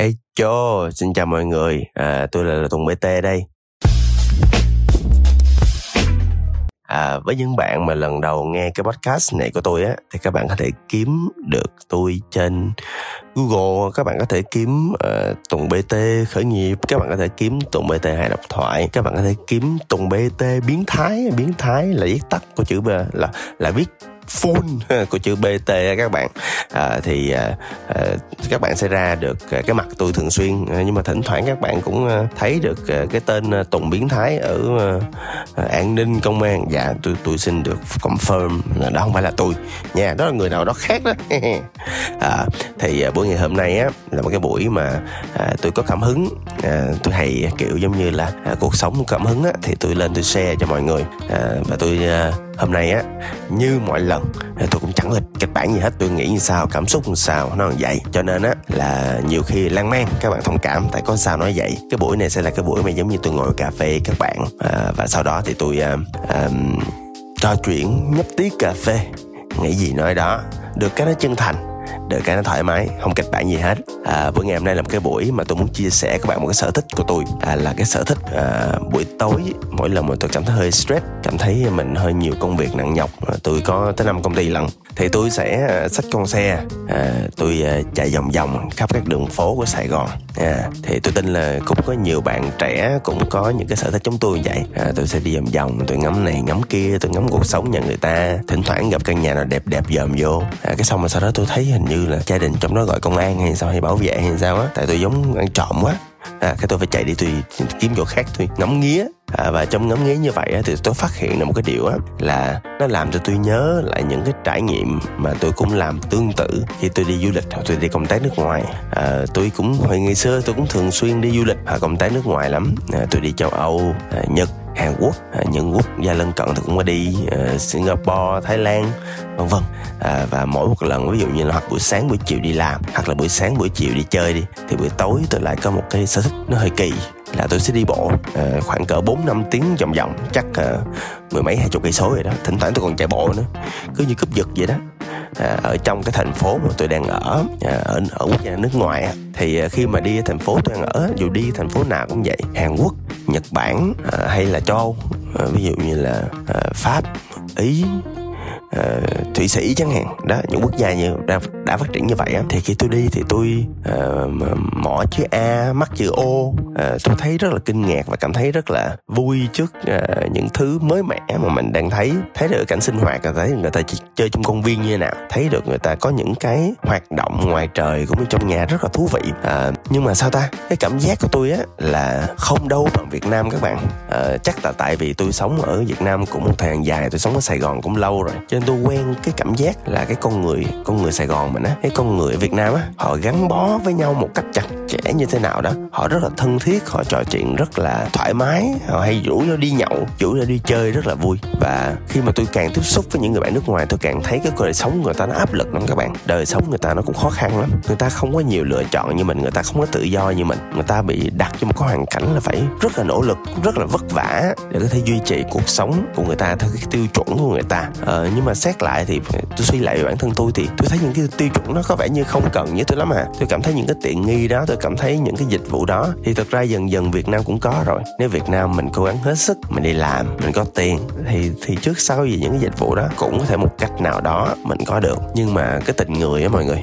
Hey cho, xin chào mọi người, à, tôi là, là Tùng BT đây. À, với những bạn mà lần đầu nghe cái podcast này của tôi á thì các bạn có thể kiếm được tôi trên Google các bạn có thể kiếm uh, Tùng BT khởi nghiệp các bạn có thể kiếm Tùng BT hài độc thoại các bạn có thể kiếm Tùng BT biến thái biến thái là viết tắt của chữ B là là viết full của chữ BT các bạn. À, thì à, à, các bạn sẽ ra được à, cái mặt tôi thường xuyên. À, nhưng mà thỉnh thoảng các bạn cũng à, thấy được cái tên Tùng biến thái ở an ninh công an. Dạ tôi tôi xin được confirm là đó không phải là tôi. Nha đó là người nào đó khác đó. À, thì buổi ngày hôm nay á là một cái buổi mà à, tôi có cảm hứng. À, tôi hay kiểu giống như là à, cuộc sống cảm hứng á thì tôi lên tôi share cho mọi người. À, và tôi à, hôm nay á như mọi lần tôi cũng chẳng lịch kịch bản gì hết. Tôi nghĩ như sao cảm xúc như sao nó là vậy. Cho nên á là nhiều khi lan man các bạn thông cảm tại có sao nói vậy. Cái buổi này sẽ là cái buổi mà giống như tôi ngồi cà phê các bạn. À, và sau đó thì tôi à, à, trò chuyện nhấp tí cà phê. Nghĩ gì nói đó được cái nó chân thành được cái nó thoải mái không kịch bản gì hết. À, buổi ngày hôm nay là một cái buổi mà tôi muốn chia sẻ các bạn một cái sở thích của tôi. À, là cái sở thích à, buổi tối mỗi lần mà tôi cảm thấy hơi stress cảm thấy mình hơi nhiều công việc nặng nhọc à, tôi có tới năm công ty lần thì tôi sẽ à, xách con xe à, tôi à, chạy vòng vòng khắp các đường phố của Sài Gòn. À, thì tôi tin là cũng có nhiều bạn trẻ cũng có những cái sở thích giống tôi như vậy. À, tôi sẽ đi vòng vòng tôi ngắm này ngắm kia tôi ngắm cuộc sống nhà người ta thỉnh thoảng gặp căn nhà nào đẹp đẹp dòm vô. À, cái xong mà sau đó tôi thấy hình như là gia đình trong đó gọi công an hay sao hay bảo vệ hay sao á. Tại tôi giống ăn trộm quá. À, cái tôi phải chạy đi tôi kiếm chỗ khác tôi ngắm nghía à, và trong ngắm nghía như vậy á, thì tôi phát hiện là một cái điều á là nó làm cho tôi nhớ lại những cái trải nghiệm mà tôi cũng làm tương tự khi tôi đi du lịch hoặc tôi đi công tác nước ngoài. À, tôi cũng hồi ngày xưa tôi cũng thường xuyên đi du lịch hoặc công tác nước ngoài lắm. À, tôi đi châu âu à, nhật Hàn Quốc, à, những quốc gia lân cận thì cũng có đi uh, Singapore, Thái Lan, vân vân. À, và mỗi một lần ví dụ như là hoặc buổi sáng buổi chiều đi làm, hoặc là buổi sáng buổi chiều đi chơi đi, thì buổi tối tôi lại có một cái sở thích nó hơi kỳ là tôi sẽ đi bộ uh, khoảng cỡ 4 năm tiếng vòng vòng chắc uh, mười mấy hai chục cây số rồi đó. Thỉnh thoảng tôi còn chạy bộ nữa cứ như cúp giật vậy đó. À, ở trong cái thành phố mà tôi đang ở à, ở ở quốc gia nước ngoài thì khi mà đi thành phố tôi đang ở dù đi thành phố nào cũng vậy Hàn Quốc Nhật Bản à, hay là châu Âu à, ví dụ như là à, Pháp Ý uh, thụy sĩ chẳng hạn. Đó những quốc gia như đã, đã phát triển như vậy á. Thì khi tôi đi thì tôi ờ, uh, mỏ chữ a mắt chữ o. Uh, tôi thấy rất là kinh ngạc và cảm thấy rất là vui trước uh, những thứ mới mẻ mà mình đang thấy. Thấy được cảnh sinh hoạt và thấy người ta chỉ chơi trong công viên như thế nào. Thấy được người ta có những cái hoạt động ngoài trời cũng như trong nhà rất là thú vị. Uh, nhưng mà sao ta? Cái cảm giác của tôi á là không đâu bằng Việt Nam các bạn. Uh, chắc là tại vì tôi sống ở Việt Nam cũng một thời gian dài tôi sống ở Sài Gòn cũng lâu rồi. Cho nên tôi quen cái cảm giác là cái con người con người Sài Gòn mình á cái con người Việt Nam á họ gắn bó với nhau một cách chặt chẽ như thế nào đó. Họ rất là thân thiết họ trò chuyện rất là thoải mái họ hay rủ nhau đi nhậu rủ nhau đi chơi rất là vui. Và khi mà tôi càng tiếp xúc với những người bạn nước ngoài tôi càng thấy cái đời sống người ta nó áp lực lắm các bạn. Đời sống người ta nó cũng khó khăn lắm. Người ta không có nhiều lựa chọn như mình người ta không có tự do như mình. Người ta bị đặt cho một cái hoàn cảnh là phải rất là nỗ lực rất là vất vả để có thể duy trì cuộc sống của người ta theo cái tiêu chuẩn của người ta. Ờ, nhưng mà xét lại thì tôi suy lại về bản thân tôi thì tôi thấy những cái tiêu chuẩn nó có vẻ như không cần với tôi lắm à. Tôi cảm thấy những cái tiện nghi đó, tôi cảm thấy những cái dịch vụ đó thì thật ra dần dần Việt Nam cũng có rồi. Nếu Việt Nam mình cố gắng hết sức, mình đi làm, mình có tiền thì thì trước sau gì những cái dịch vụ đó cũng có thể một cách nào đó mình có được. Nhưng mà cái tình người á mọi người,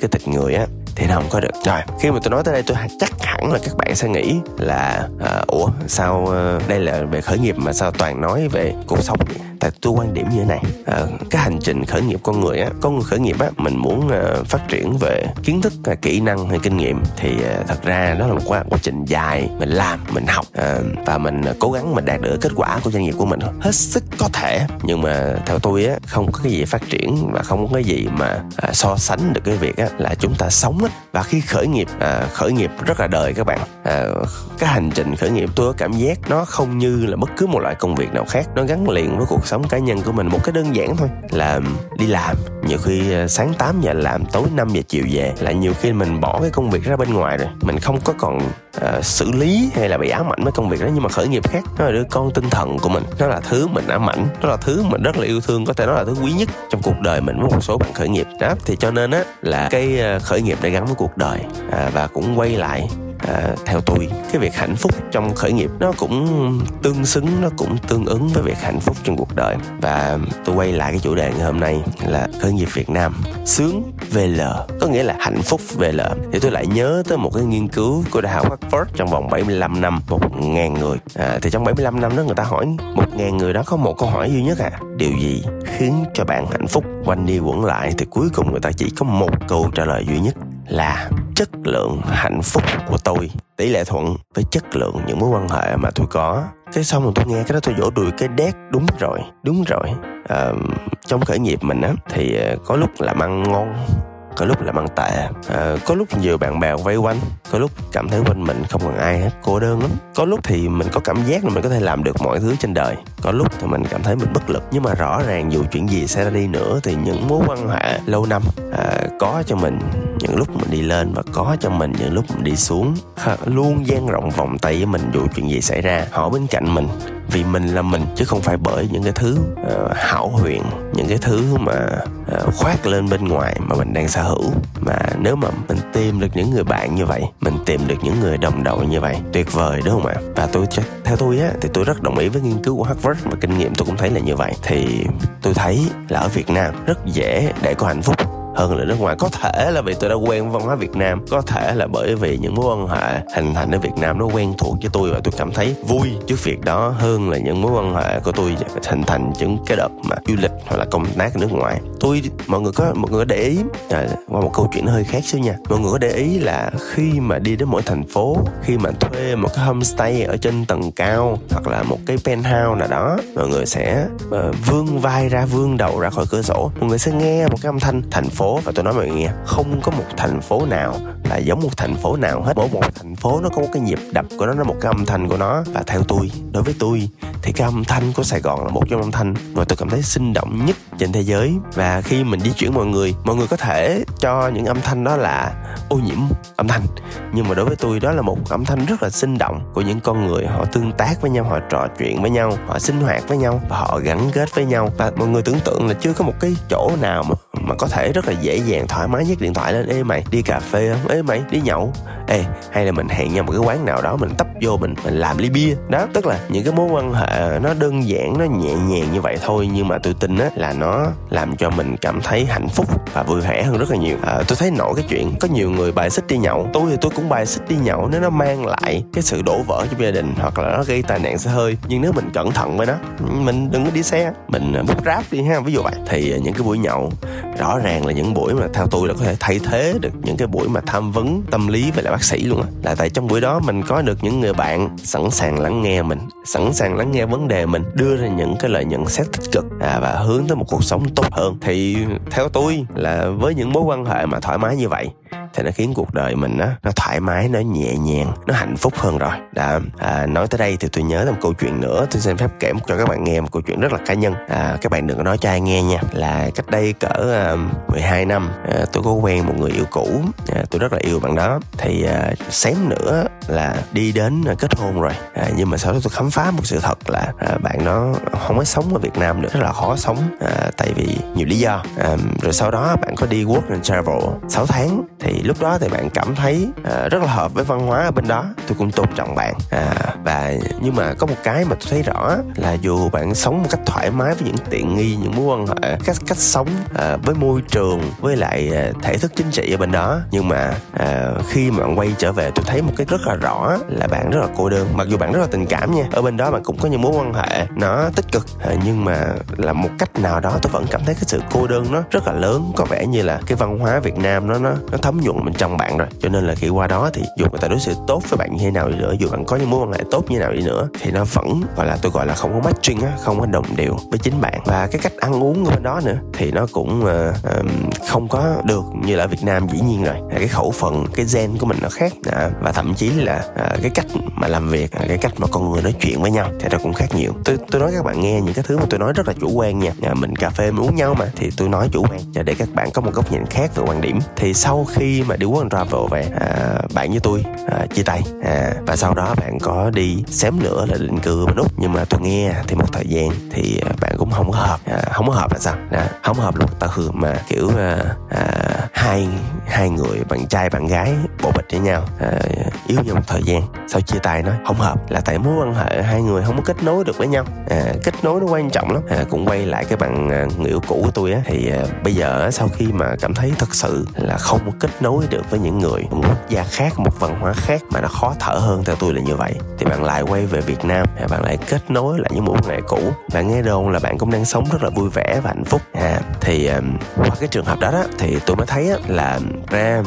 cái tình người á thì nó không có được. Rồi khi mà tôi nói tới đây tôi chắc hẳn là các bạn sẽ nghĩ là uh, ủa sao uh, đây là về khởi nghiệp mà sao toàn nói về cuộc sống? Tại tôi quan điểm như thế này à, cái hành trình khởi nghiệp con người á con người khởi nghiệp á mình muốn uh, phát triển về kiến thức uh, kỹ năng hay kinh nghiệm thì uh, thật ra đó là một quá, quá trình dài. Mình làm mình học uh, và mình uh, cố gắng mình đạt được kết quả của doanh nghiệp của mình hết sức có thể nhưng mà theo tôi á không có cái gì phát triển và không có cái gì mà uh, so sánh được cái việc á là chúng ta sống á. Và khi khởi nghiệp à, khởi nghiệp rất là đời các bạn. À, cái hành trình khởi nghiệp tôi có cảm giác nó không như là bất cứ một loại công việc nào khác. Nó gắn liền với cuộc sống cá nhân của mình một cái đơn giản thôi. Là đi làm nhiều khi à, sáng 8 giờ làm tối 5 giờ chiều về là nhiều khi mình bỏ cái công việc ra bên ngoài rồi. Mình không có còn uh, xử lý hay là bị ám ảnh với công việc đó. Nhưng mà khởi nghiệp khác nó là đứa con tinh thần của mình. Nó là thứ mình ám ảnh nó là thứ mình rất là yêu thương có thể nó là thứ quý nhất trong cuộc đời mình với một số bạn khởi nghiệp. Đó thì cho nên á là cái ờ, khởi nghiệp đã gắn với cuộc đời à, và cũng quay lại à, theo tôi cái việc hạnh phúc trong khởi nghiệp nó cũng tương xứng nó cũng tương ứng với việc hạnh phúc trong cuộc đời. Và tôi quay lại cái chủ đề ngày hôm nay là khởi nghiệp Việt Nam. Sướng VL có nghĩa là hạnh phúc VL thì tôi lại nhớ tới một cái nghiên cứu của đại học Harvard trong vòng 75 năm một ngàn người. À, thì trong 75 năm đó người ta hỏi một ngàn người đó có một câu hỏi duy nhất à điều gì khiến cho bạn hạnh phúc? Quanh đi quẩn lại thì cuối cùng người ta chỉ có một câu trả lời duy nhất là chất lượng hạnh phúc của tôi. Tỷ lệ thuận với chất lượng những mối quan hệ mà tôi có. Cái xong rồi tôi nghe cái đó tôi vỗ đùi cái đét đúng rồi đúng rồi. À, trong khởi nghiệp mình á thì à, có lúc làm ăn ngon có lúc làm ăn tệ. À, có lúc nhiều bạn bè vây quanh có lúc cảm thấy quanh mình không còn ai hết cô đơn lắm. Có lúc thì mình có cảm giác là mình có thể làm được mọi thứ trên đời có lúc thì mình cảm thấy mình bất lực nhưng mà rõ ràng dù chuyện gì xảy ra đi nữa thì những mối quan hệ lâu năm à, có cho mình những lúc mình đi lên và có cho mình những lúc mình đi xuống luôn dang rộng vòng tay với mình dù chuyện gì xảy ra. Họ bên cạnh mình vì mình là mình chứ không phải bởi những cái thứ uh, hảo huyền những cái thứ mà uh, khoác lên bên ngoài mà mình đang sở hữu. Mà nếu mà mình tìm được những người bạn như vậy mình tìm được những người đồng đội như vậy tuyệt vời đúng không ạ? Và tôi theo tôi á thì tôi rất đồng ý với nghiên cứu của Harvard và kinh nghiệm tôi cũng thấy là như vậy. Thì tôi thấy là ở Việt Nam rất dễ để có hạnh phúc hơn là nước ngoài. Có thể là vì tôi đã quen văn hóa Việt Nam có thể là bởi vì những mối quan hệ hình thành ở Việt Nam nó quen thuộc với tôi và tôi cảm thấy vui trước việc đó hơn là những mối quan hệ của tôi hình thành những cái đợt mà du lịch hoặc là công tác ở nước ngoài. Tôi mọi người có mọi người có để ý à, qua một câu chuyện hơi khác xíu nha. Mọi người có để ý là khi mà đi đến mỗi thành phố khi mà thuê một cái homestay ở trên tầng cao hoặc là một cái penthouse nào đó mọi người sẽ uh, vươn vai ra vươn đầu ra khỏi cửa sổ. Mọi người sẽ nghe một cái âm thanh thành phố và tôi nói mọi người nghe không có một thành phố nào là giống một thành phố nào hết. Mỗi một thành phố nó có một cái nhịp đập của nó nó một cái âm thanh của nó. Và theo tôi, đối với tôi, thì cái âm thanh của Sài Gòn là một trong âm thanh mà tôi cảm thấy sinh động nhất trên thế giới. Và khi mình di chuyển mọi người mọi người có thể cho những âm thanh đó là ô nhiễm âm thanh. Nhưng mà đối với tôi, đó là một âm thanh rất là sinh động của những con người. Họ tương tác với nhau, họ trò chuyện với nhau, họ sinh hoạt với nhau và họ gắn kết với nhau. Và mọi người tưởng tượng là chưa có một cái chỗ nào mà mà có thể rất là dễ dàng, thoải mái nhất điện thoại lên. Ê mày, đi cà phê không ê mày? Đi nhậu. Ê hay là mình hẹn nhau một cái quán nào đó mình tấp vô mình mình làm ly bia. Đó tức là những cái mối quan hệ nó đơn giản nó nhẹ nhàng như vậy thôi nhưng mà tôi tin á là nó làm cho mình cảm thấy hạnh phúc và vui vẻ hơn rất là nhiều. À, tôi thấy nổi cái chuyện có nhiều người bài xích đi nhậu. Tôi thì tôi cũng bài xích đi nhậu nếu nó mang lại cái sự đổ vỡ cho gia đình hoặc là nó gây tai nạn xe hơi. Nhưng nếu mình cẩn thận với nó mình đừng có đi xe. Mình ờ, bút ráp đi ha. Ví dụ vậy. Thì ờ, những cái buổi nhậu rõ ràng là những buổi mà theo tôi là có thể thay thế được những cái buổi mà tham vấn tâm lý với lại bác sĩ luôn á. Là tại trong buổi đó mình có được những người bạn sẵn sàng lắng nghe mình sẵn sàng lắng nghe vấn đề mình đưa ra những cái lời nhận xét tích cực à, và hướng tới một cuộc sống tốt hơn. Thì theo tôi là với những mối quan hệ mà thoải mái như vậy thì nó khiến cuộc đời mình á nó thoải mái nó nhẹ nhàng nó hạnh phúc hơn rồi. Đã à, nói tới đây thì tôi nhớ một câu chuyện nữa. Tôi xin phép kể cho các bạn nghe một câu chuyện rất là cá nhân. À, các bạn đừng có nói cho ai nghe nha. Là cách đây cỡ à, 12 năm à, tôi có quen một người yêu cũ. À, tôi rất là yêu bạn đó. Thì à, xém nữa là đi đến à, kết hôn rồi. À, nhưng mà sau đó tôi khám phá một sự thật là à, bạn nó không có sống ở Việt Nam nữa rất là khó sống à, tại vì nhiều lý do. À, rồi sau đó bạn có đi work and travel 6 tháng thì lúc đó thì bạn cảm thấy uh, rất là hợp với văn hóa ở bên đó. Tôi cũng tôn trọng bạn. Uh, và nhưng mà có một cái mà tôi thấy rõ là dù bạn sống một cách thoải mái với những tiện nghi những mối quan hệ cách cách sống à, với môi trường với lại à, thể thức chính trị ở bên đó nhưng mà à, khi mà bạn quay trở về tôi thấy một cái rất là rõ là bạn rất là cô đơn. Mặc dù bạn rất là tình cảm nha ở bên đó bạn cũng có những mối quan hệ nó tích cực à, nhưng mà là một cách nào đó tôi vẫn cảm thấy cái sự cô đơn nó rất là lớn. Có vẻ như là cái văn hóa Việt Nam nó nó nó thấm nhuận bên trong bạn rồi. Cho nên là khi qua đó thì dù người ta đối xử tốt với bạn như thế nào đi nữa dù bạn có những mối quan hệ tốt như nào đi nữa thì nó vẫn gọi là tôi gọi là không có matching á không có đồng đều với chính bạn. Và cái cách ăn uống của bên đó nữa thì nó cũng uh, không có được như là ở Việt Nam dĩ nhiên rồi. Cái khẩu phần cái gen của mình nó khác à, và thậm chí là à, cái cách mà làm việc à, cái cách mà con người nói chuyện với nhau thì nó cũng khác nhiều. Tôi tôi nói các bạn nghe những cái thứ mà tôi nói rất là chủ quan nha. À, mình cà phê mình uống nhau mà thì tôi nói chủ quan để các bạn có một góc nhìn khác về quan điểm. Thì sau khi mà đi work travel về à, bạn với tôi à, chia tay à, và sau đó bạn có đi xém nữa là định cư bên úc. Nhưng mà tôi nghe thì một thời gian thì à, bạn cũng không có hợp. À, không có hợp là sao? À, không hợp luôn. Tao hưởng mà kiểu à, à, hai hai người bạn trai bạn gái bộ bịch với nhau à, yêu nhau một thời gian sau chia tay nói không hợp là tại mối quan hệ hai người không có kết nối được với nhau. À, kết nối nó quan trọng lắm. À, cũng quay lại cái bạn à, người yêu cũ của tôi á thì à, bây giờ sau khi mà cảm thấy thật sự là không có kết nối được với những người một quốc gia khác một văn hóa khác mà nó khó thở hơn theo tôi là như vậy thì bạn lại quay về Việt Nam à, bạn lại kết nối lại những mối quan hệ cũ. Bạn nghe đồn là bạn cũng đang sống rất là vui vẻ và hạnh phúc. À, thì à, qua cái trường hợp đó, đó thì tôi mới thấy á, là ra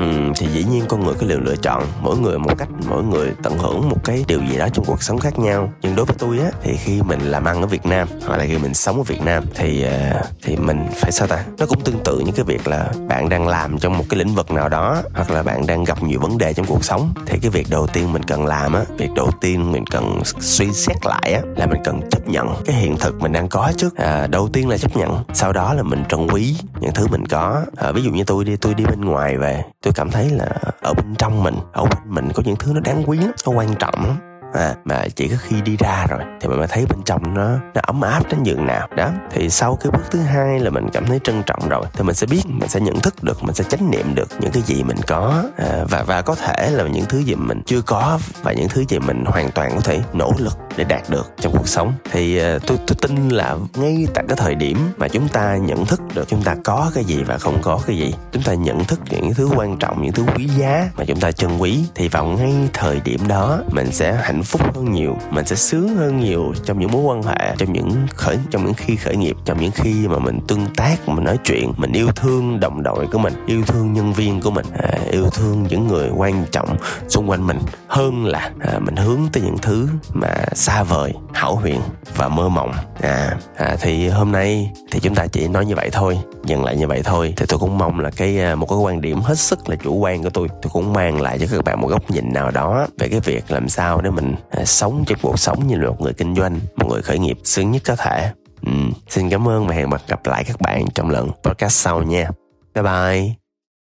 Ừ, thì dĩ nhiên con người có liệu lựa chọn. Mỗi người một cách mỗi người tận hưởng một cái điều gì đó trong cuộc sống khác nhau. Nhưng đối với tôi á thì khi mình làm ăn ở Việt Nam hoặc là khi mình sống ở Việt Nam thì ờ, thì mình phải sao ta? Nó cũng tương tự như cái việc là bạn đang làm trong một cái lĩnh vực nào đó hoặc là bạn đang gặp nhiều vấn đề trong cuộc sống. Thì cái việc đầu tiên mình cần làm á việc đầu tiên mình cần suy xét lại á là mình cần chấp nhận cái hiện thực mình đang có trước. À, đầu tiên là chấp nhận sau đó là mình trân quý những thứ mình có. À, ví dụ như tôi đi tôi đi bên ngoài về tôi cảm thấy là ở bên trong mình ở bên mình có những thứ nó đáng quý lắm nó quan trọng lắm. À, mà chỉ có khi đi ra rồi thì mình mới thấy bên trong nó nó ấm áp đến nhường nào. Đó thì sau cái bước thứ hai là mình cảm thấy trân trọng rồi thì mình sẽ biết mình sẽ nhận thức được mình sẽ chánh niệm được những cái gì mình có. À, và và có thể là những thứ gì mình chưa có và những thứ gì mình hoàn toàn có thể nỗ lực để đạt được trong cuộc sống. Thì uh, tôi tôi tin là ngay tại cái thời điểm mà chúng ta nhận thức được chúng ta có cái gì và không có cái gì chúng ta nhận thức những thứ quan trọng những thứ quý giá mà chúng ta trân quý thì vào ngay thời điểm đó mình sẽ hạnh hạnh phúc hơn nhiều mình sẽ sướng hơn nhiều trong những mối quan hệ trong những khởi trong những khi khởi nghiệp trong những khi mà mình tương tác mình nói chuyện mình yêu thương đồng đội của mình yêu thương nhân viên của mình à, yêu thương những người quan trọng xung quanh mình hơn là à, mình hướng tới những thứ mà xa vời hảo huyền và mơ mộng. À, à thì hôm nay thì chúng ta chỉ nói như vậy thôi dừng lại như vậy thôi. Thì tôi cũng mong là cái à, một cái quan điểm hết sức là chủ quan của tôi. Tôi cũng mang lại cho các bạn một góc nhìn nào đó về cái việc làm sao để mình à, sống trong cuộc sống như là một người kinh doanh một người khởi nghiệp sướng nhất có thể. Ừ. xin cảm ơn và hẹn gặp lại các bạn trong lần podcast sau nha. Bye bye.